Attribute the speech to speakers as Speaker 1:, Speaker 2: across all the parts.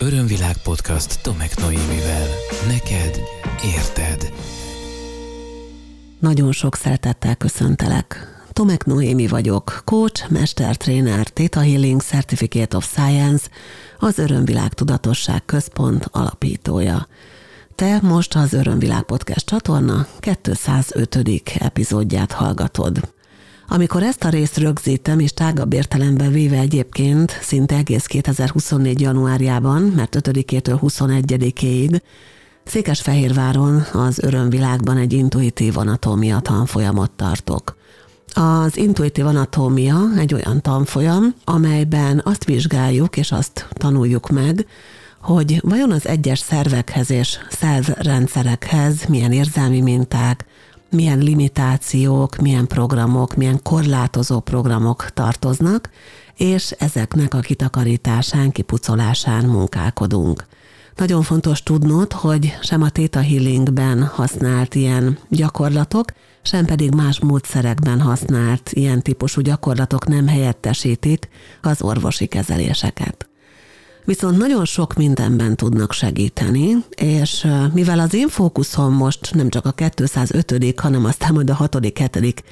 Speaker 1: Örömvilág podcast Tomek Noémivel. Neked érted.
Speaker 2: Nagyon sok szeretettel köszöntelek. Tomek Noémi vagyok, coach, mestertréner, Theta Healing Certificate of Science, az Örömvilág Tudatosság Központ alapítója. Te most az Örömvilág Podcast csatorna 205. epizódját hallgatod. Amikor ezt a részt rögzítem, és tágabb értelemben véve egyébként szinte egész 2024. januárjában, mert 5-től 21-ig Székesfehérváron az Örömvilágban egy intuitív anatómia tanfolyamot tartok. Az intuitív anatómia egy olyan tanfolyam, amelyben azt vizsgáljuk és azt tanuljuk meg, hogy vajon az egyes szervekhez és szervrendszerekhez milyen érzelmi minták, milyen limitációk, milyen programok, milyen korlátozó programok tartoznak, és ezeknek a kitakarításán, kipucolásán munkálkodunk. Nagyon fontos tudnod, hogy sem a Theta Healingben használt ilyen gyakorlatok, sem pedig más módszerekben használt ilyen típusú gyakorlatok nem helyettesítik az orvosi kezeléseket viszont nagyon sok mindenben tudnak segíteni, és mivel az én fókuszom most nem csak a 205 hanem aztán majd a 6 7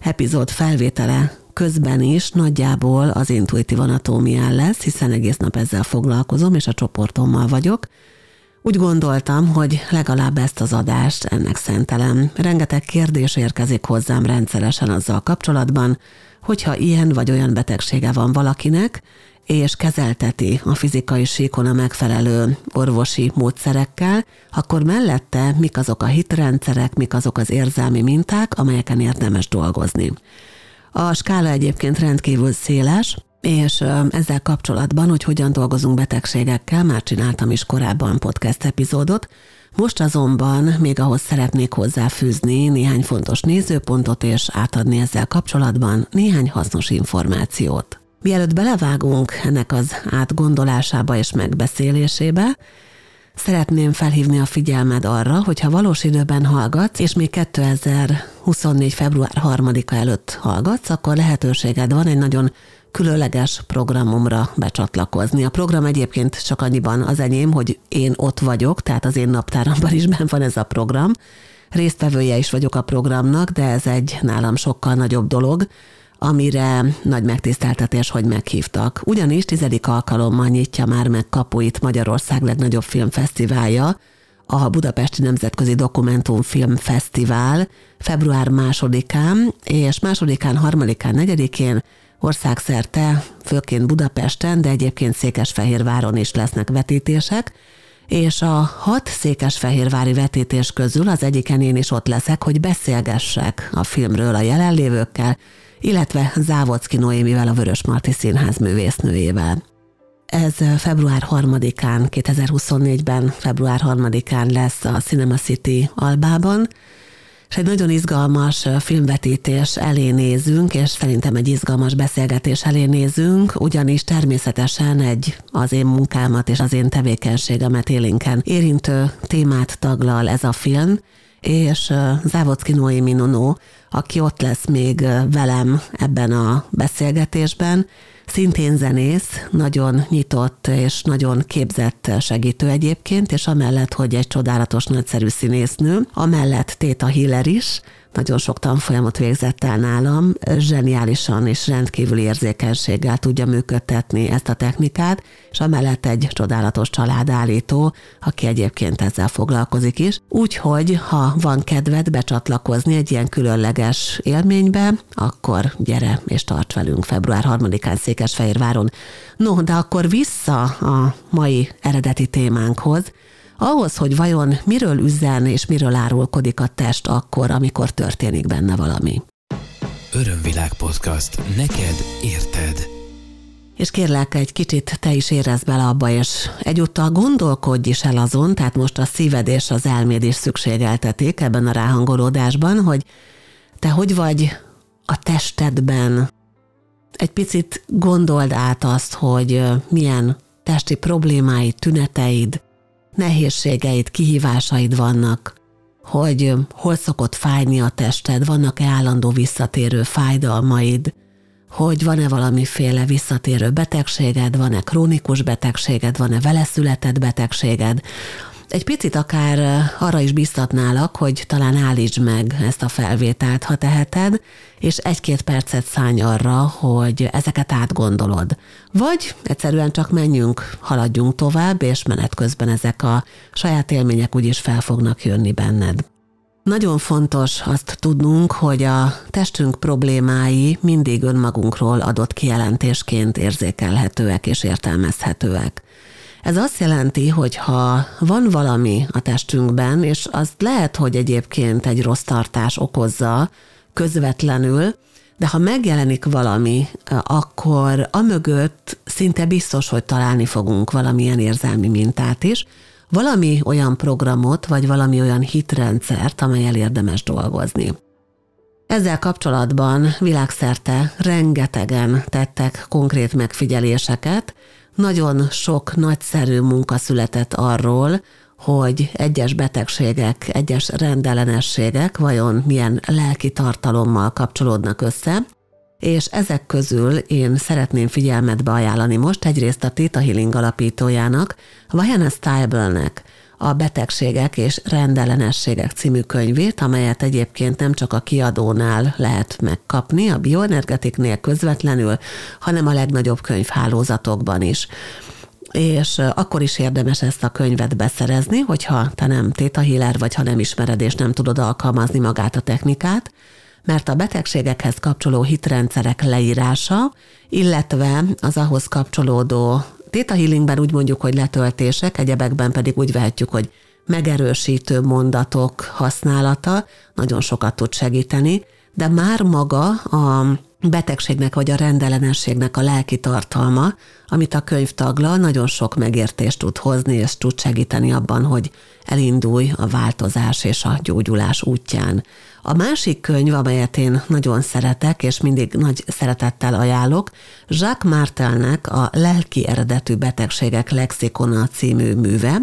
Speaker 2: epizód felvétele közben is nagyjából az intuitív anatómián lesz, hiszen egész nap ezzel foglalkozom, és a csoportommal vagyok, úgy gondoltam, hogy legalább ezt az adást ennek szentelem. Rengeteg kérdés érkezik hozzám rendszeresen azzal kapcsolatban, hogyha ilyen vagy olyan betegsége van valakinek, és kezelteti a fizikai síkon a megfelelő orvosi módszerekkel, akkor mellette mik azok a hitrendszerek, mik azok az érzelmi minták, amelyeken érdemes dolgozni. A skála egyébként rendkívül széles, és ezzel kapcsolatban, hogy hogyan dolgozunk betegségekkel, már csináltam is korábban podcast epizódot, most azonban még ahhoz szeretnék hozzáfűzni néhány fontos nézőpontot, és átadni ezzel kapcsolatban néhány hasznos információt. Mielőtt belevágunk ennek az átgondolásába és megbeszélésébe, szeretném felhívni a figyelmed arra, hogy ha valós időben hallgatsz, és még 2024. február 3-a előtt hallgatsz, akkor lehetőséged van egy nagyon különleges programomra becsatlakozni. A program egyébként csak annyiban az enyém, hogy én ott vagyok, tehát az én naptáramban is benn van ez a program. Résztvevője is vagyok a programnak, de ez egy nálam sokkal nagyobb dolog, amire nagy megtiszteltetés, hogy meghívtak. Ugyanis tizedik alkalommal nyitja már meg kapuit Magyarország legnagyobb filmfesztiválja, a Budapesti Nemzetközi Dokumentumfilm Fesztivál február másodikán, és másodikán, harmadikán, negyedikén országszerte, főként Budapesten, de egyébként Székesfehérváron is lesznek vetítések, és a hat székesfehérvári vetítés közül az egyiken én is ott leszek, hogy beszélgessek a filmről a jelenlévőkkel, illetve Závodszki Noémivel, a Vörös Marti Színház művésznőjével. Ez február 3-án, 2024-ben február 3-án lesz a Cinema City Albában, és egy nagyon izgalmas filmvetítés elé nézünk, és szerintem egy izgalmas beszélgetés elé nézünk, ugyanis természetesen egy az én munkámat és az én tevékenységemet élénken érintő témát taglal ez a film, és Závodszki Noémi Nono, aki ott lesz még velem ebben a beszélgetésben, szintén zenész, nagyon nyitott és nagyon képzett segítő egyébként, és amellett, hogy egy csodálatos, nagyszerű színésznő, amellett Téta Hiller is, nagyon sok tanfolyamot végzett el nálam, zseniálisan és rendkívüli érzékenységgel tudja működtetni ezt a technikát, és amellett egy csodálatos családállító, aki egyébként ezzel foglalkozik is. Úgyhogy, ha van kedved becsatlakozni egy ilyen különleges élménybe, akkor gyere és tarts velünk február 3-án Székesfehérváron. No, de akkor vissza a mai eredeti témánkhoz, ahhoz, hogy vajon miről üzen és miről árulkodik a test akkor, amikor történik benne valami.
Speaker 1: Örömvilág podcast. Neked érted.
Speaker 2: És kérlek, egy kicsit te is érezd bele abba, és egyúttal gondolkodj is el azon, tehát most a szíved és az elméd is szükségeltetik ebben a ráhangolódásban, hogy te hogy vagy a testedben. Egy picit gondold át azt, hogy milyen testi problémáid, tüneteid, nehézségeid, kihívásaid vannak, hogy hol szokott fájni a tested, vannak-e állandó visszatérő fájdalmaid, hogy van-e valamiféle visszatérő betegséged, van-e krónikus betegséged, van-e vele született betegséged, egy picit akár arra is biztatnálak, hogy talán állítsd meg ezt a felvételt, ha teheted, és egy-két percet szállj arra, hogy ezeket átgondolod. Vagy egyszerűen csak menjünk, haladjunk tovább, és menet közben ezek a saját élmények úgyis fel fognak jönni benned. Nagyon fontos azt tudnunk, hogy a testünk problémái mindig önmagunkról adott kijelentésként érzékelhetőek és értelmezhetőek. Ez azt jelenti, hogy ha van valami a testünkben, és az lehet, hogy egyébként egy rossz tartás okozza közvetlenül, de ha megjelenik valami, akkor amögött szinte biztos, hogy találni fogunk valamilyen érzelmi mintát is, valami olyan programot, vagy valami olyan hitrendszert, amelyel érdemes dolgozni. Ezzel kapcsolatban világszerte rengetegen tettek konkrét megfigyeléseket, nagyon sok nagyszerű munka született arról, hogy egyes betegségek, egyes rendellenességek vajon milyen lelki tartalommal kapcsolódnak össze, és ezek közül én szeretném figyelmetbe ajánlani most egyrészt a Theta Healing alapítójának, Vajana Stibelnek a Betegségek és Rendellenességek című könyvét, amelyet egyébként nem csak a kiadónál lehet megkapni, a bioenergetiknél közvetlenül, hanem a legnagyobb könyvhálózatokban is. És akkor is érdemes ezt a könyvet beszerezni, hogyha te nem Theta Healer vagy, ha nem ismered és nem tudod alkalmazni magát a technikát, mert a betegségekhez kapcsoló hitrendszerek leírása, illetve az ahhoz kapcsolódó Theta Healingben úgy mondjuk, hogy letöltések, egyebekben pedig úgy vehetjük, hogy megerősítő mondatok használata nagyon sokat tud segíteni, de már maga a betegségnek vagy a rendellenességnek a lelki tartalma, amit a könyv tagla, nagyon sok megértést tud hozni, és tud segíteni abban, hogy elindulj a változás és a gyógyulás útján. A másik könyv, amelyet én nagyon szeretek, és mindig nagy szeretettel ajánlok, Jacques Martelnek a Lelki eredetű betegségek lexikona című műve.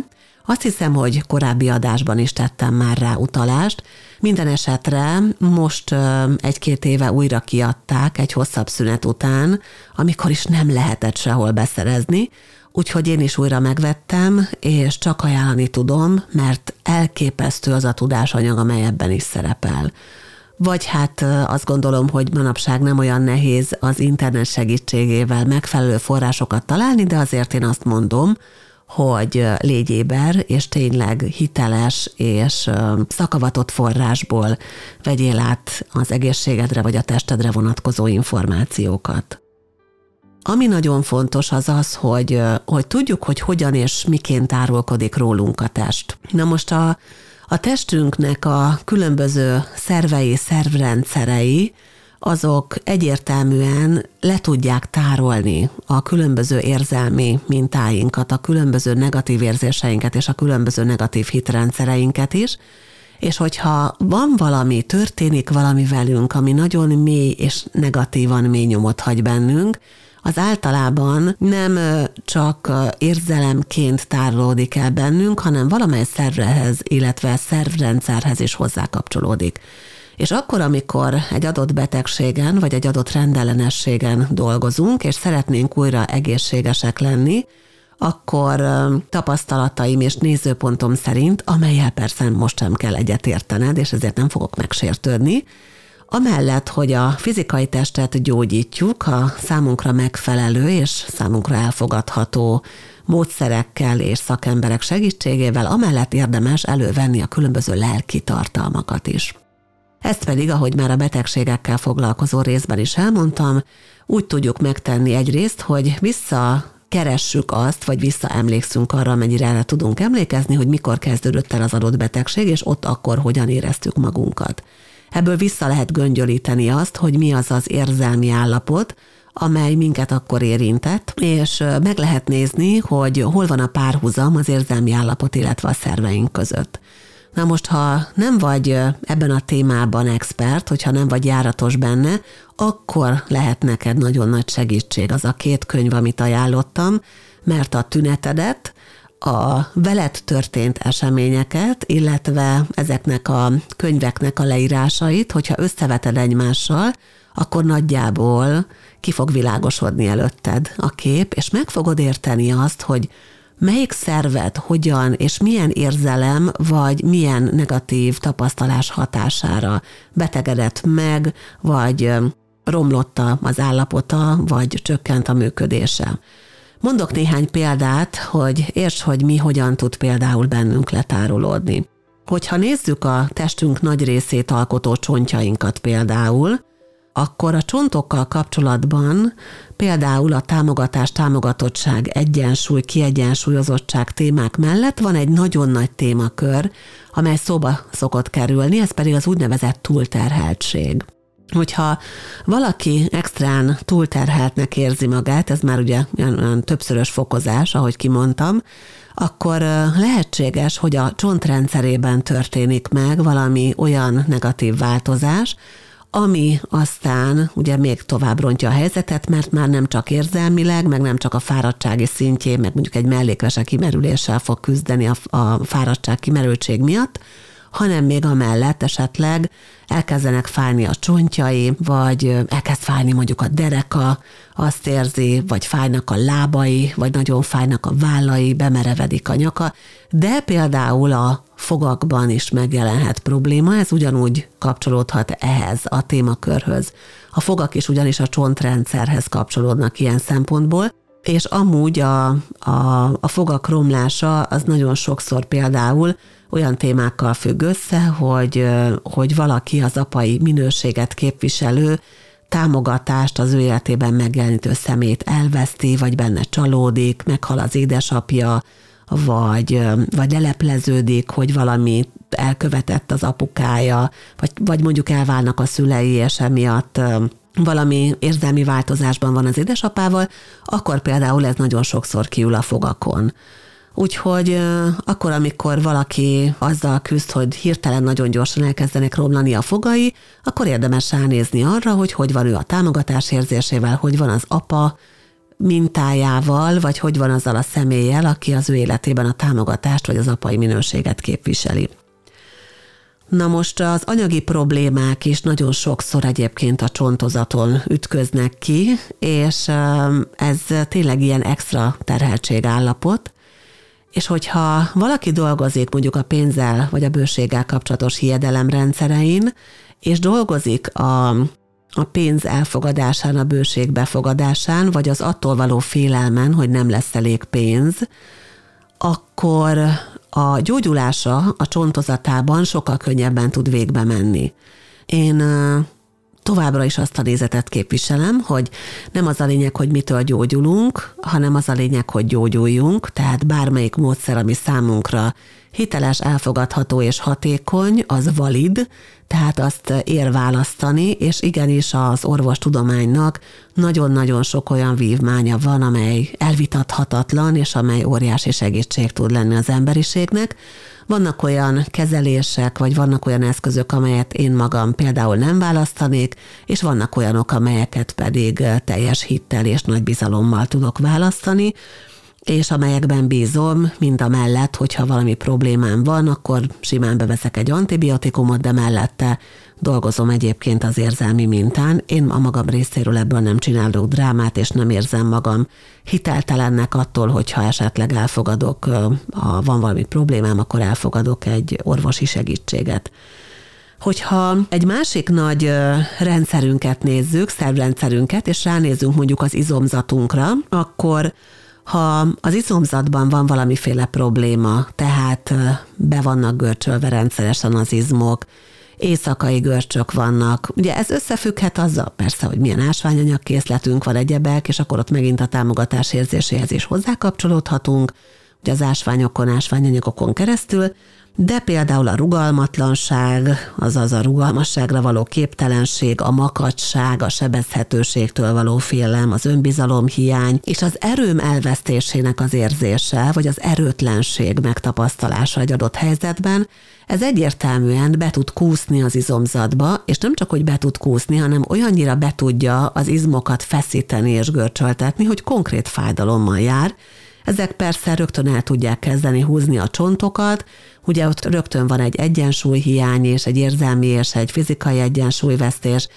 Speaker 2: Azt hiszem, hogy korábbi adásban is tettem már rá utalást. Minden esetre most egy-két éve újra kiadták egy hosszabb szünet után, amikor is nem lehetett sehol beszerezni, Úgyhogy én is újra megvettem, és csak ajánlani tudom, mert elképesztő az a tudásanyag, amely ebben is szerepel. Vagy hát azt gondolom, hogy manapság nem olyan nehéz az internet segítségével megfelelő forrásokat találni, de azért én azt mondom, hogy légy éber, és tényleg hiteles és szakavatott forrásból vegyél át az egészségedre vagy a testedre vonatkozó információkat. Ami nagyon fontos az az, hogy, hogy tudjuk, hogy hogyan és miként árulkodik rólunk a test. Na most a, a testünknek a különböző szervei, szervrendszerei, azok egyértelműen le tudják tárolni a különböző érzelmi mintáinkat, a különböző negatív érzéseinket és a különböző negatív hitrendszereinket is, és hogyha van valami, történik valami velünk, ami nagyon mély és negatívan mély nyomot hagy bennünk, az általában nem csak érzelemként tárolódik el bennünk, hanem valamely szervrehez, illetve szervrendszerhez is hozzákapcsolódik. És akkor, amikor egy adott betegségen vagy egy adott rendellenességen dolgozunk, és szeretnénk újra egészségesek lenni, akkor tapasztalataim és nézőpontom szerint, amelyel persze most sem kell egyetértened, és ezért nem fogok megsértődni, Amellett, hogy a fizikai testet gyógyítjuk a számunkra megfelelő és számunkra elfogadható módszerekkel és szakemberek segítségével, amellett érdemes elővenni a különböző lelki tartalmakat is. Ezt pedig, ahogy már a betegségekkel foglalkozó részben is elmondtam, úgy tudjuk megtenni egyrészt, hogy vissza keressük azt, vagy visszaemlékszünk arra, mennyire el tudunk emlékezni, hogy mikor kezdődött el az adott betegség, és ott akkor hogyan éreztük magunkat. Ebből vissza lehet göngyölíteni azt, hogy mi az az érzelmi állapot, amely minket akkor érintett, és meg lehet nézni, hogy hol van a párhuzam az érzelmi állapot, illetve a szerveink között. Na most, ha nem vagy ebben a témában expert, hogyha nem vagy járatos benne, akkor lehet neked nagyon nagy segítség az a két könyv, amit ajánlottam, mert a tünetedet, a veled történt eseményeket, illetve ezeknek a könyveknek a leírásait, hogyha összeveted egymással, akkor nagyjából ki fog világosodni előtted a kép, és meg fogod érteni azt, hogy melyik szervet, hogyan és milyen érzelem vagy milyen negatív tapasztalás hatására betegedett meg, vagy romlotta az állapota, vagy csökkent a működése. Mondok néhány példát, hogy érts, hogy mi hogyan tud például bennünk letárolódni. Hogyha nézzük a testünk nagy részét alkotó csontjainkat például, akkor a csontokkal kapcsolatban például a támogatás, támogatottság, egyensúly, kiegyensúlyozottság témák mellett van egy nagyon nagy témakör, amely szóba szokott kerülni, ez pedig az úgynevezett túlterheltség. Hogyha valaki extrán túlterheltnek érzi magát, ez már ugye olyan többszörös fokozás, ahogy kimondtam, akkor lehetséges, hogy a csontrendszerében történik meg valami olyan negatív változás, ami aztán ugye még tovább rontja a helyzetet, mert már nem csak érzelmileg, meg nem csak a fáradtsági szintjén, meg mondjuk egy mellékvese kimerüléssel fog küzdeni a, a fáradtság kimerültség miatt, hanem még amellett esetleg elkezdenek fájni a csontjai, vagy elkezd fájni mondjuk a dereka, azt érzi, vagy fájnak a lábai, vagy nagyon fájnak a vállai, bemerevedik a nyaka, de például a fogakban is megjelenhet probléma, ez ugyanúgy kapcsolódhat ehhez a témakörhöz. A fogak is ugyanis a csontrendszerhez kapcsolódnak ilyen szempontból, és amúgy a, a, a fogak romlása az nagyon sokszor például olyan témákkal függ össze, hogy, hogy valaki az apai minőséget képviselő támogatást az ő életében megjelenítő szemét elveszti, vagy benne csalódik, meghal az édesapja, vagy, vagy lelepleződik, hogy valami elkövetett az apukája, vagy, vagy mondjuk elválnak a szülei, és emiatt valami érzelmi változásban van az édesapával, akkor például ez nagyon sokszor kiül a fogakon. Úgyhogy akkor, amikor valaki azzal küzd, hogy hirtelen nagyon gyorsan elkezdenek romlani a fogai, akkor érdemes ránézni arra, hogy hogy van ő a támogatás érzésével, hogy van az apa mintájával, vagy hogy van azzal a személlyel, aki az ő életében a támogatást vagy az apai minőséget képviseli. Na most az anyagi problémák is nagyon sokszor egyébként a csontozaton ütköznek ki, és ez tényleg ilyen extra terheltségállapot, és hogyha valaki dolgozik mondjuk a pénzzel vagy a bőséggel kapcsolatos hiedelemrendszerein, és dolgozik a, a pénz elfogadásán, a bőség befogadásán, vagy az attól való félelmen, hogy nem lesz elég pénz, akkor a gyógyulása a csontozatában sokkal könnyebben tud végbe menni. Én továbbra is azt a nézetet képviselem, hogy nem az a lényeg, hogy mitől gyógyulunk, hanem az a lényeg, hogy gyógyuljunk, tehát bármelyik módszer, ami számunkra hiteles, elfogadható és hatékony, az valid, tehát azt ér választani, és igenis az orvostudománynak nagyon-nagyon sok olyan vívmánya van, amely elvitathatatlan, és amely óriási segítség tud lenni az emberiségnek, vannak olyan kezelések, vagy vannak olyan eszközök, amelyet én magam például nem választanék, és vannak olyanok, amelyeket pedig teljes hittel és nagy bizalommal tudok választani, és amelyekben bízom, mind a mellett, hogyha valami problémám van, akkor simán beveszek egy antibiotikumot, de mellette dolgozom egyébként az érzelmi mintán. Én a magam részéről ebből nem csinálok drámát, és nem érzem magam hiteltelennek attól, hogyha esetleg elfogadok, ha van valami problémám, akkor elfogadok egy orvosi segítséget. Hogyha egy másik nagy rendszerünket nézzük, szervrendszerünket, és ránézünk mondjuk az izomzatunkra, akkor ha az izomzatban van valamiféle probléma, tehát be vannak görcsölve rendszeresen az izmok, éjszakai görcsök vannak. Ugye ez összefügghet azzal persze, hogy milyen ásványanyag készletünk van egyebek, és akkor ott megint a támogatás érzéséhez is hozzákapcsolódhatunk, ugye az ásványokon, ásványanyagokon keresztül, de például a rugalmatlanság, azaz a rugalmasságra való képtelenség, a makacság, a sebezhetőségtől való félelem, az önbizalom hiány, és az erőm elvesztésének az érzése, vagy az erőtlenség megtapasztalása egy adott helyzetben, ez egyértelműen be tud kúszni az izomzatba, és nem csak, hogy be tud kúszni, hanem olyannyira be tudja az izmokat feszíteni és görcsöltetni, hogy konkrét fájdalommal jár, ezek persze rögtön el tudják kezdeni húzni a csontokat, ugye ott rögtön van egy egyensúlyhiány és egy érzelmi és egy fizikai egyensúlyvesztés,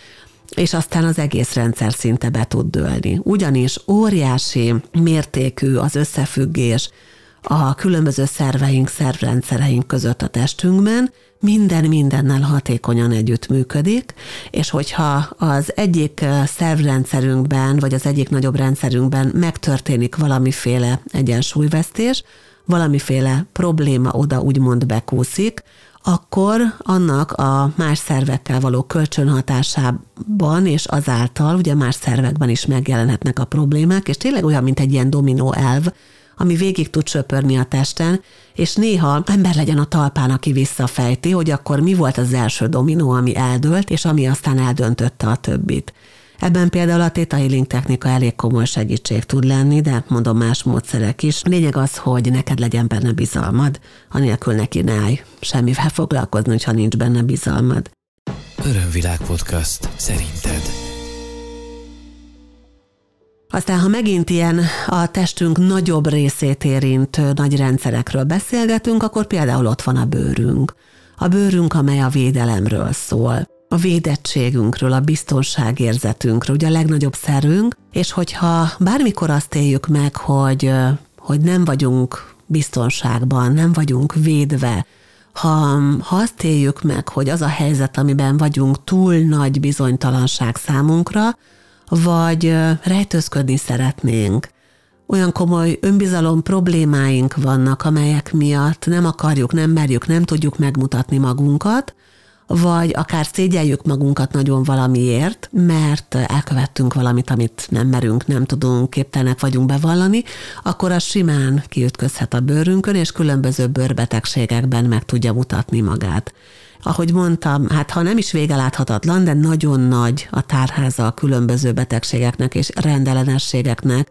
Speaker 2: és aztán az egész rendszer szinte be tud dőlni. Ugyanis óriási mértékű az összefüggés a különböző szerveink, szervrendszereink között a testünkben, minden mindennel hatékonyan együttműködik, és hogyha az egyik szervrendszerünkben, vagy az egyik nagyobb rendszerünkben megtörténik valamiféle egyensúlyvesztés, valamiféle probléma oda úgymond bekúszik, akkor annak a más szervekkel való kölcsönhatásában és azáltal ugye más szervekben is megjelenhetnek a problémák, és tényleg olyan, mint egy ilyen dominó elv, ami végig tud söpörni a testen, és néha ember legyen a talpán, aki visszafejti, hogy akkor mi volt az első dominó, ami eldőlt, és ami aztán eldöntötte a többit. Ebben például a Theta Healing technika elég komoly segítség tud lenni, de mondom más módszerek is. Lényeg az, hogy neked legyen benne bizalmad, anélkül neki ne állj semmivel foglalkozni, hogyha nincs benne bizalmad.
Speaker 1: Örömvilág podcast szerinted.
Speaker 2: Aztán, ha megint ilyen a testünk nagyobb részét érintő nagy rendszerekről beszélgetünk, akkor például ott van a bőrünk. A bőrünk, amely a védelemről szól a védettségünkről, a biztonságérzetünkről, ugye a legnagyobb szerünk, és hogyha bármikor azt éljük meg, hogy, hogy nem vagyunk biztonságban, nem vagyunk védve, ha, ha azt éljük meg, hogy az a helyzet, amiben vagyunk, túl nagy bizonytalanság számunkra, vagy rejtőzködni szeretnénk, olyan komoly önbizalom problémáink vannak, amelyek miatt nem akarjuk, nem merjük, nem tudjuk megmutatni magunkat, vagy akár szégyeljük magunkat nagyon valamiért, mert elkövettünk valamit, amit nem merünk, nem tudunk, képtelenek vagyunk bevallani, akkor az simán kiütközhet a bőrünkön, és különböző bőrbetegségekben meg tudja mutatni magát. Ahogy mondtam, hát ha nem is vége láthatatlan, de nagyon nagy a tárháza a különböző betegségeknek és rendellenességeknek,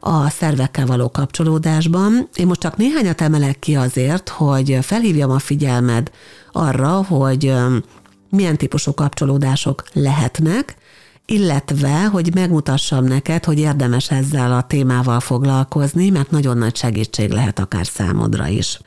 Speaker 2: a szervekkel való kapcsolódásban. Én most csak néhányat emelek ki azért, hogy felhívjam a figyelmed arra, hogy milyen típusú kapcsolódások lehetnek, illetve, hogy megmutassam neked, hogy érdemes ezzel a témával foglalkozni, mert nagyon nagy segítség lehet akár számodra is.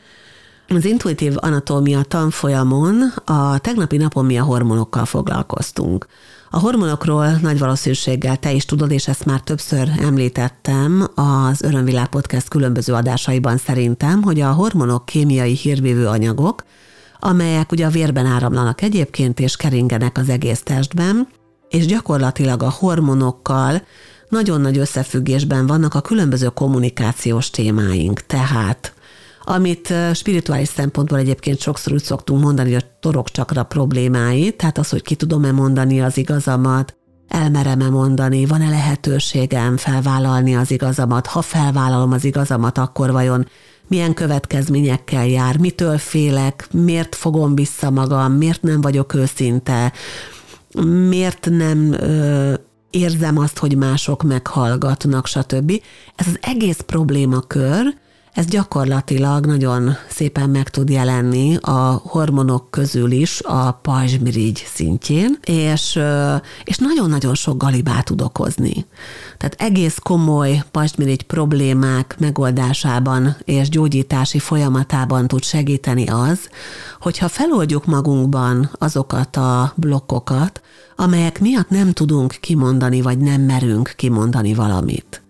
Speaker 2: Az intuitív anatómia tanfolyamon a tegnapi napon mi a hormonokkal foglalkoztunk. A hormonokról nagy valószínűséggel te is tudod, és ezt már többször említettem az Örömvilág Podcast különböző adásaiban szerintem, hogy a hormonok kémiai hírvívő anyagok, amelyek ugye a vérben áramlanak egyébként, és keringenek az egész testben, és gyakorlatilag a hormonokkal nagyon nagy összefüggésben vannak a különböző kommunikációs témáink. Tehát amit spirituális szempontból egyébként sokszor úgy szoktunk mondani, a torok csakra problémái, tehát az, hogy ki tudom-e mondani az igazamat, elmerem-e mondani, van-e lehetőségem felvállalni az igazamat, ha felvállalom az igazamat, akkor vajon milyen következményekkel jár, mitől félek, miért fogom vissza magam, miért nem vagyok őszinte, miért nem ö, érzem azt, hogy mások meghallgatnak, stb. Ez az egész problémakör, ez gyakorlatilag nagyon szépen meg tud jelenni a hormonok közül is a pajzsmirigy szintjén, és, és nagyon-nagyon sok galibát tud okozni. Tehát egész komoly pajzsmirigy problémák megoldásában és gyógyítási folyamatában tud segíteni az, hogyha feloldjuk magunkban azokat a blokkokat, amelyek miatt nem tudunk kimondani, vagy nem merünk kimondani valamit.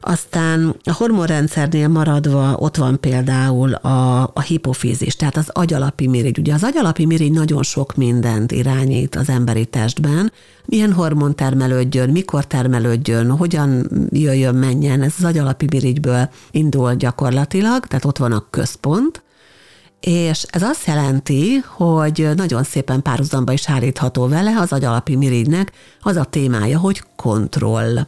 Speaker 2: Aztán a hormonrendszernél maradva ott van például a, a hipofízis, tehát az agyalapi mirigy. Ugye az agyalapi mirigy nagyon sok mindent irányít az emberi testben. Milyen hormon termelődjön, mikor termelődjön, hogyan jöjjön, menjen. Ez az agyalapi mirigyből indul gyakorlatilag, tehát ott van a központ, és ez azt jelenti, hogy nagyon szépen párhuzamba is állítható vele az agyalapi mirigynek az a témája, hogy kontroll.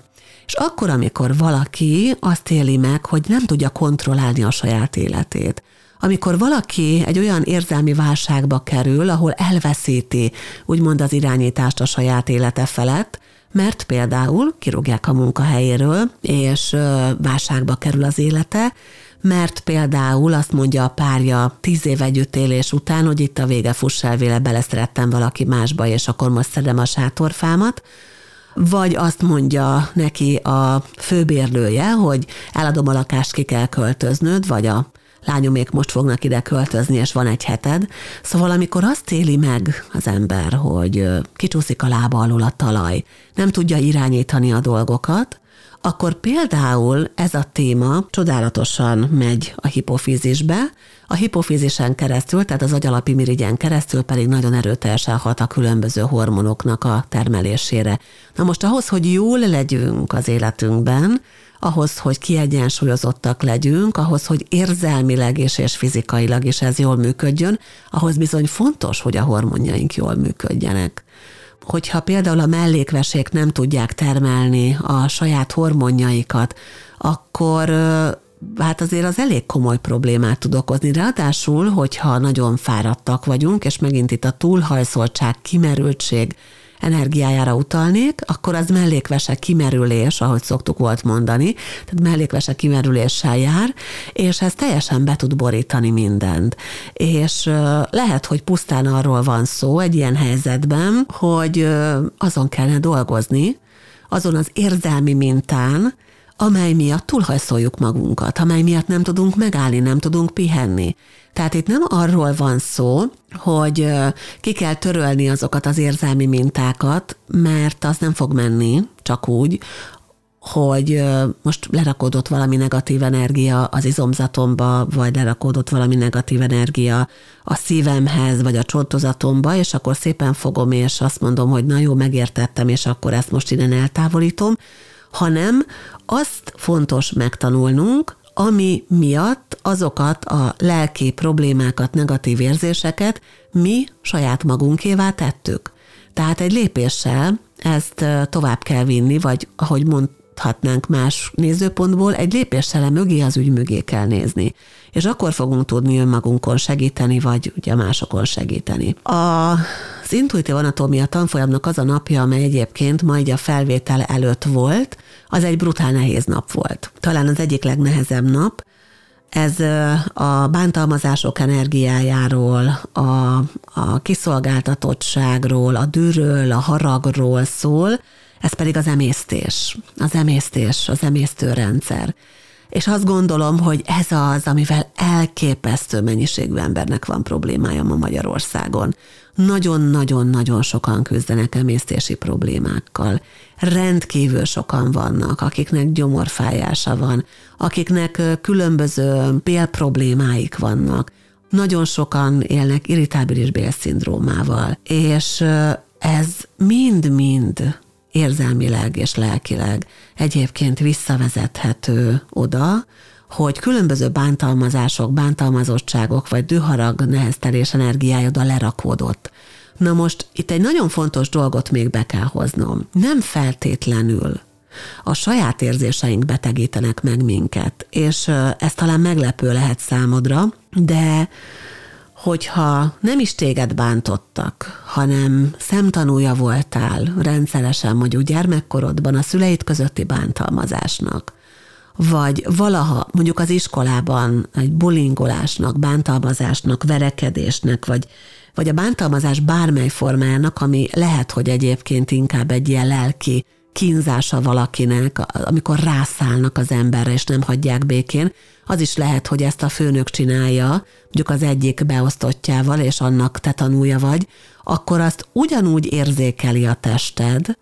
Speaker 2: És akkor, amikor valaki azt éli meg, hogy nem tudja kontrollálni a saját életét, amikor valaki egy olyan érzelmi válságba kerül, ahol elveszíti úgymond az irányítást a saját élete felett, mert például kirúgják a munkahelyéről, és válságba kerül az élete, mert például azt mondja a párja tíz év együttélés után, hogy itt a vége fuss el véle, beleszerettem valaki másba, és akkor most szedem a sátorfámat, vagy azt mondja neki a főbérlője, hogy eladom a lakást, ki kell költöznöd, vagy a lányomék most fognak ide költözni, és van egy heted. Szóval amikor azt éli meg az ember, hogy kicsúszik a lába alul a talaj, nem tudja irányítani a dolgokat, akkor például ez a téma csodálatosan megy a hipofízisbe, a hipofízisen keresztül, tehát az agyalapi mirigyen keresztül pedig nagyon erőteljesen hat a különböző hormonoknak a termelésére. Na most ahhoz, hogy jól legyünk az életünkben, ahhoz, hogy kiegyensúlyozottak legyünk, ahhoz, hogy érzelmileg és, és fizikailag is ez jól működjön, ahhoz bizony fontos, hogy a hormonjaink jól működjenek hogyha például a mellékvesék nem tudják termelni a saját hormonjaikat, akkor hát azért az elég komoly problémát tud okozni. Ráadásul, hogyha nagyon fáradtak vagyunk, és megint itt a túlhajszoltság, kimerültség, energiájára utalnék, akkor az mellékvese kimerülés, ahogy szoktuk volt mondani, tehát mellékvese kimerüléssel jár, és ez teljesen be tud borítani mindent. És lehet, hogy pusztán arról van szó egy ilyen helyzetben, hogy azon kellene dolgozni, azon az érzelmi mintán, amely miatt túlhajszoljuk magunkat, amely miatt nem tudunk megállni, nem tudunk pihenni. Tehát itt nem arról van szó, hogy ki kell törölni azokat az érzelmi mintákat, mert az nem fog menni csak úgy, hogy most lerakódott valami negatív energia az izomzatomba, vagy lerakódott valami negatív energia a szívemhez, vagy a csontozatomba, és akkor szépen fogom, és azt mondom, hogy na jó, megértettem, és akkor ezt most innen eltávolítom, hanem azt fontos megtanulnunk, ami miatt azokat a lelki problémákat, negatív érzéseket mi saját magunkévá tettük. Tehát egy lépéssel ezt tovább kell vinni, vagy ahogy mondhatnánk más nézőpontból, egy lépéssel mögé az ügy mögé kell nézni. És akkor fogunk tudni önmagunkon segíteni, vagy ugye másokon segíteni. A az intuitív anatómia tanfolyamnak az a napja, amely egyébként majd a felvétel előtt volt, az egy brutál nehéz nap volt. Talán az egyik legnehezebb nap. Ez a bántalmazások energiájáról, a, a kiszolgáltatottságról, a dűről, a haragról szól, ez pedig az emésztés, az emésztés, az emésztőrendszer. És azt gondolom, hogy ez az, amivel elképesztő mennyiségű embernek van problémája ma Magyarországon nagyon-nagyon-nagyon sokan küzdenek emésztési problémákkal. Rendkívül sokan vannak, akiknek gyomorfájása van, akiknek különböző bélproblémáik vannak. Nagyon sokan élnek irritábilis bélszindrómával, és ez mind-mind érzelmileg és lelkileg egyébként visszavezethető oda, hogy különböző bántalmazások, bántalmazottságok vagy düharag neheztelés energiája oda lerakódott. Na most itt egy nagyon fontos dolgot még be kell hoznom. Nem feltétlenül a saját érzéseink betegítenek meg minket, és ez talán meglepő lehet számodra, de hogyha nem is téged bántottak, hanem szemtanúja voltál rendszeresen mondjuk gyermekkorodban a szüleid közötti bántalmazásnak, vagy valaha mondjuk az iskolában egy bulingolásnak, bántalmazásnak, verekedésnek, vagy, vagy a bántalmazás bármely formájának, ami lehet, hogy egyébként inkább egy ilyen lelki kínzása valakinek, amikor rászállnak az emberre, és nem hagyják békén, az is lehet, hogy ezt a főnök csinálja, mondjuk az egyik beosztottjával, és annak te tanulja vagy, akkor azt ugyanúgy érzékeli a tested,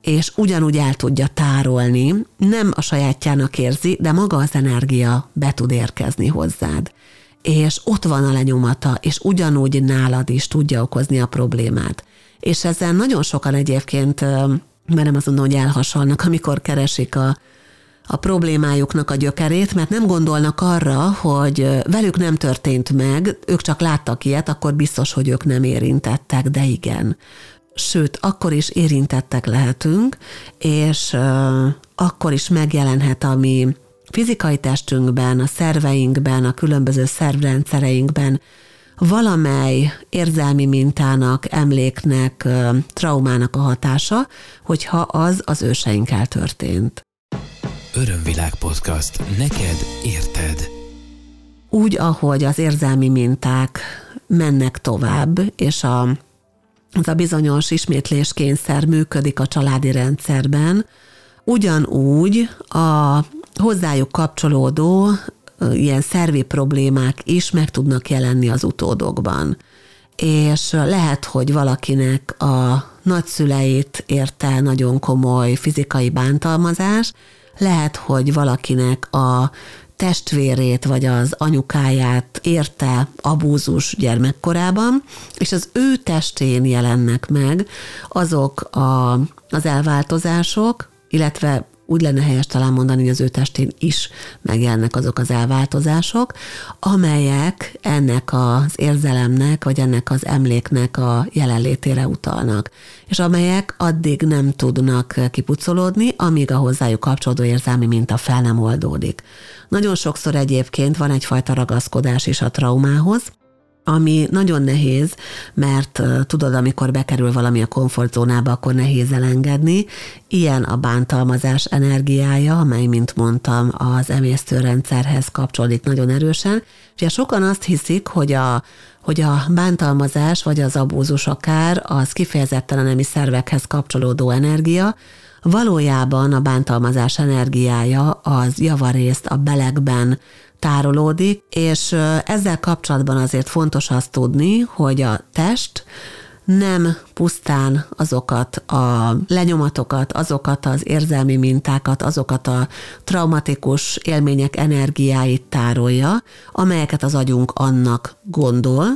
Speaker 2: és ugyanúgy el tudja tárolni, nem a sajátjának érzi, de maga az energia be tud érkezni hozzád. És ott van a lenyomata, és ugyanúgy nálad is tudja okozni a problémát. És ezzel nagyon sokan egyébként, merem azt mondani, hogy elhasalnak, amikor keresik a, a problémájuknak a gyökerét, mert nem gondolnak arra, hogy velük nem történt meg, ők csak láttak ilyet, akkor biztos, hogy ők nem érintettek, de igen. Sőt, akkor is érintettek lehetünk, és akkor is megjelenhet a mi fizikai testünkben, a szerveinkben, a különböző szervrendszereinkben valamely érzelmi mintának, emléknek, traumának a hatása, hogyha az az őseinkkel történt.
Speaker 1: Örömvilág podcast. Neked érted.
Speaker 2: Úgy, ahogy az érzelmi minták mennek tovább, és a ez a bizonyos ismétléskényszer működik a családi rendszerben, ugyanúgy a hozzájuk kapcsolódó ilyen szervi problémák is meg tudnak jelenni az utódokban. És lehet, hogy valakinek a nagyszüleit érte nagyon komoly fizikai bántalmazás, lehet, hogy valakinek a testvérét vagy az anyukáját érte abúzus gyermekkorában, és az ő testén jelennek meg azok a, az elváltozások, illetve úgy lenne helyes talán mondani, hogy az ő testén is megjelennek azok az elváltozások, amelyek ennek az érzelemnek, vagy ennek az emléknek a jelenlétére utalnak, és amelyek addig nem tudnak kipucolódni, amíg a hozzájuk kapcsolódó érzelmi minta fel nem oldódik. Nagyon sokszor egyébként van egyfajta ragaszkodás is a traumához, ami nagyon nehéz, mert tudod, amikor bekerül valami a komfortzónába, akkor nehéz elengedni. Ilyen a bántalmazás energiája, amely, mint mondtam, az emésztőrendszerhez kapcsolódik nagyon erősen. Ugye sokan azt hiszik, hogy a hogy a bántalmazás vagy az abúzus akár az kifejezetten a nemi szervekhez kapcsolódó energia, valójában a bántalmazás energiája az javarészt a belegben tárolódik, és ezzel kapcsolatban azért fontos azt tudni, hogy a test nem pusztán azokat a lenyomatokat, azokat az érzelmi mintákat, azokat a traumatikus élmények energiáit tárolja, amelyeket az agyunk annak gondol,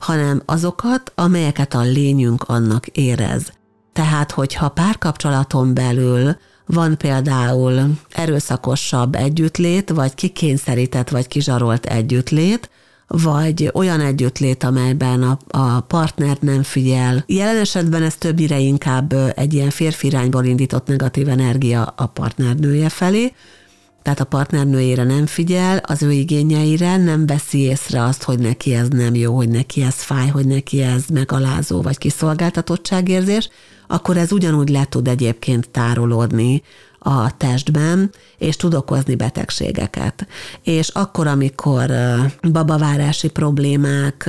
Speaker 2: hanem azokat, amelyeket a lényünk annak érez. Tehát, hogyha párkapcsolaton belül van például erőszakosabb együttlét, vagy kikényszerített, vagy kizsarolt együttlét, vagy olyan együttlét, amelyben a, a partner nem figyel. Jelen esetben ez többire inkább egy ilyen férfi irányból indított negatív energia a partnernője felé, tehát a partnernőjére nem figyel, az ő igényeire nem veszi észre azt, hogy neki ez nem jó, hogy neki ez fáj, hogy neki ez megalázó vagy kiszolgáltatottságérzés, akkor ez ugyanúgy le tud egyébként tárolódni a testben, és tud okozni betegségeket. És akkor, amikor babavárási problémák,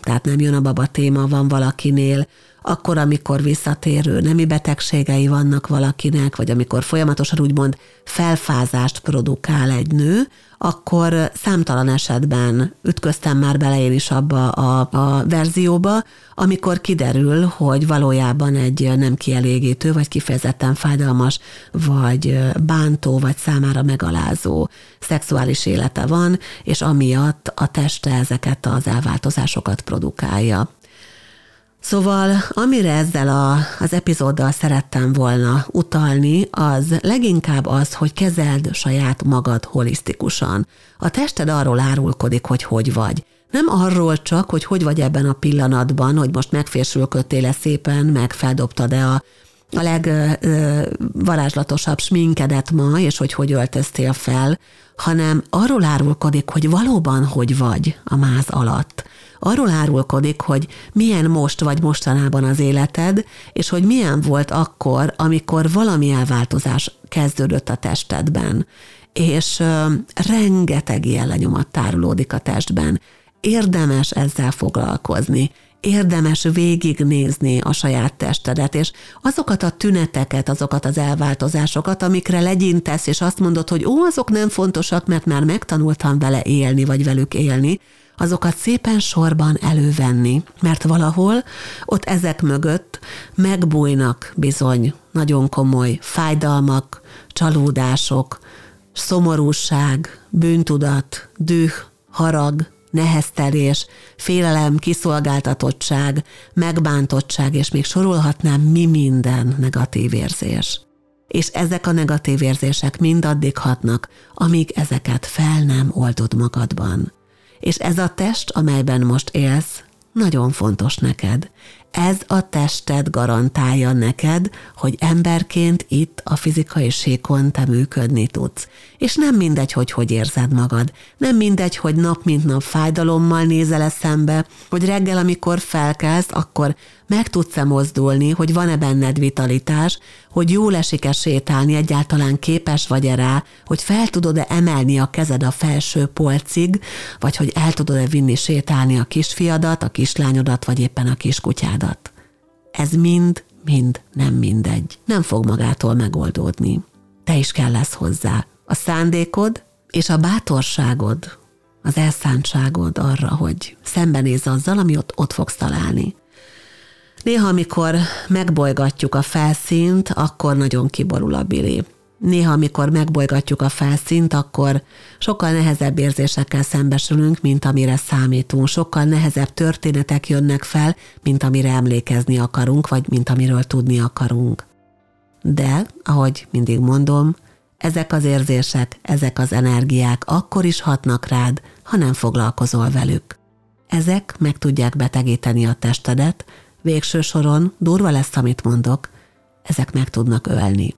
Speaker 2: tehát nem jön a baba téma, van valakinél, akkor, amikor visszatérő nemi betegségei vannak valakinek, vagy amikor folyamatosan úgymond felfázást produkál egy nő, akkor számtalan esetben ütköztem már bele én is abba a, a verzióba, amikor kiderül, hogy valójában egy nem kielégítő, vagy kifejezetten fájdalmas, vagy bántó, vagy számára megalázó szexuális élete van, és amiatt a teste ezeket az elváltozásokat produkálja. Szóval, amire ezzel a, az epizóddal szerettem volna utalni, az leginkább az, hogy kezeld saját magad holisztikusan. A tested arról árulkodik, hogy hogy vagy. Nem arról csak, hogy hogy vagy ebben a pillanatban, hogy most megfésülködtél-e szépen, meg feldobtad-e a, a legvarázslatosabb sminkedet ma, és hogy hogy öltöztél fel, hanem arról árulkodik, hogy valóban hogy vagy a máz alatt arról árulkodik, hogy milyen most vagy mostanában az életed, és hogy milyen volt akkor, amikor valami elváltozás kezdődött a testedben. És ö, rengeteg ilyen lenyomat tárolódik a testben. Érdemes ezzel foglalkozni érdemes végignézni a saját testedet, és azokat a tüneteket, azokat az elváltozásokat, amikre legyintesz, és azt mondod, hogy ó, azok nem fontosak, mert már megtanultam vele élni, vagy velük élni, azokat szépen sorban elővenni, mert valahol ott ezek mögött megbújnak bizony nagyon komoly fájdalmak, csalódások, szomorúság, bűntudat, düh, harag, neheztelés, félelem, kiszolgáltatottság, megbántottság, és még sorolhatnám mi minden negatív érzés. És ezek a negatív érzések mind addig hatnak, amíg ezeket fel nem oldod magadban. És ez a test, amelyben most élsz, nagyon fontos neked. Ez a tested garantálja neked, hogy emberként itt a fizikai síkon te működni tudsz. És nem mindegy, hogy hogy érzed magad. Nem mindegy, hogy nap mint nap fájdalommal nézel eszembe, hogy reggel, amikor felkelsz, akkor meg tudsz-e mozdulni, hogy van-e benned vitalitás, hogy jól esik-e sétálni, egyáltalán képes vagy-e rá, hogy fel tudod-e emelni a kezed a felső polcig, vagy hogy el tudod-e vinni sétálni a kisfiadat, a kislányodat, vagy éppen a kiskutyádat. Ez mind, mind nem mindegy. Nem fog magától megoldódni. Te is kell lesz hozzá. A szándékod és a bátorságod, az elszántságod arra, hogy szembenéz azzal, ami ott, ott fogsz találni. Néha, amikor megbolygatjuk a felszínt, akkor nagyon kiborul a bili. Néha, amikor megbolygatjuk a felszínt, akkor sokkal nehezebb érzésekkel szembesülünk, mint amire számítunk. Sokkal nehezebb történetek jönnek fel, mint amire emlékezni akarunk, vagy mint amiről tudni akarunk. De, ahogy mindig mondom, ezek az érzések, ezek az energiák akkor is hatnak rád, ha nem foglalkozol velük. Ezek meg tudják betegíteni a testedet, végső soron durva lesz, amit mondok, ezek meg tudnak ölni.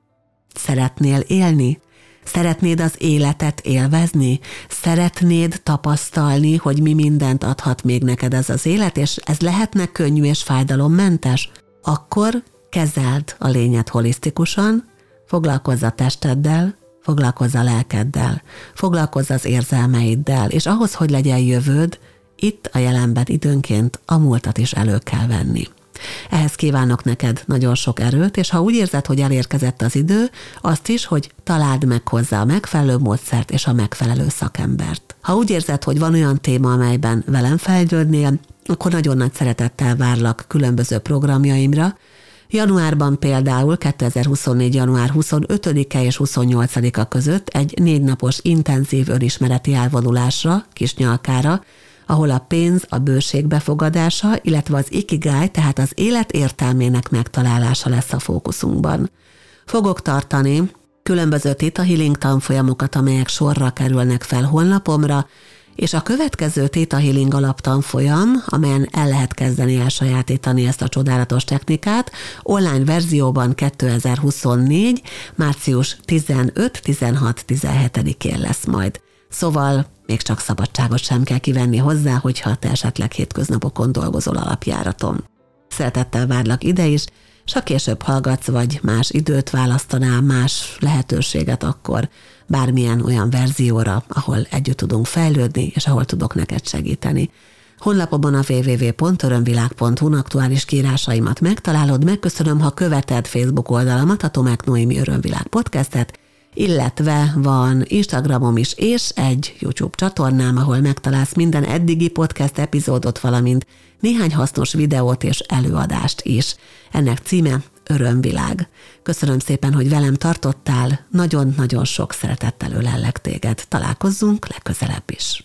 Speaker 2: Szeretnél élni? Szeretnéd az életet élvezni? Szeretnéd tapasztalni, hogy mi mindent adhat még neked ez az élet, és ez lehetne könnyű és fájdalommentes? Akkor kezeld a lényet holisztikusan, foglalkozz a testeddel, foglalkozz a lelkeddel, foglalkozz az érzelmeiddel, és ahhoz, hogy legyen jövőd, itt a jelenben időnként a múltat is elő kell venni. Ehhez kívánok neked nagyon sok erőt, és ha úgy érzed, hogy elérkezett az idő, azt is, hogy találd meg hozzá a megfelelő módszert és a megfelelő szakembert. Ha úgy érzed, hogy van olyan téma, amelyben velem fejlődnél, akkor nagyon nagy szeretettel várlak különböző programjaimra, Januárban például 2024. január 25-e és 28-a között egy négy napos intenzív önismereti elvonulásra, Kisnyalkára, ahol a pénz, a bőség befogadása, illetve az ikigai, tehát az élet értelmének megtalálása lesz a fókuszunkban. Fogok tartani különböző Theta Healing tanfolyamokat, amelyek sorra kerülnek fel honlapomra, és a következő Theta Healing alaptanfolyam, amelyen el lehet kezdeni elsajátítani ezt a csodálatos technikát, online verzióban 2024. március 15-16-17-én lesz majd. Szóval még csak szabadságot sem kell kivenni hozzá, hogyha te esetleg hétköznapokon dolgozol alapjáraton. Szeretettel várlak ide is, és ha később hallgatsz, vagy más időt választanál, más lehetőséget, akkor bármilyen olyan verzióra, ahol együtt tudunk fejlődni, és ahol tudok neked segíteni. Honlapomon a www.örömvilág.hu aktuális kírásaimat megtalálod, megköszönöm, ha követed Facebook oldalamat, a Tomák Noémi Örömvilág podcastet, illetve van Instagramom is, és egy YouTube csatornám, ahol megtalálsz minden eddigi podcast epizódot, valamint néhány hasznos videót és előadást is. Ennek címe Örömvilág. Köszönöm szépen, hogy velem tartottál, nagyon-nagyon sok szeretettel ölellek téged. Találkozzunk legközelebb is.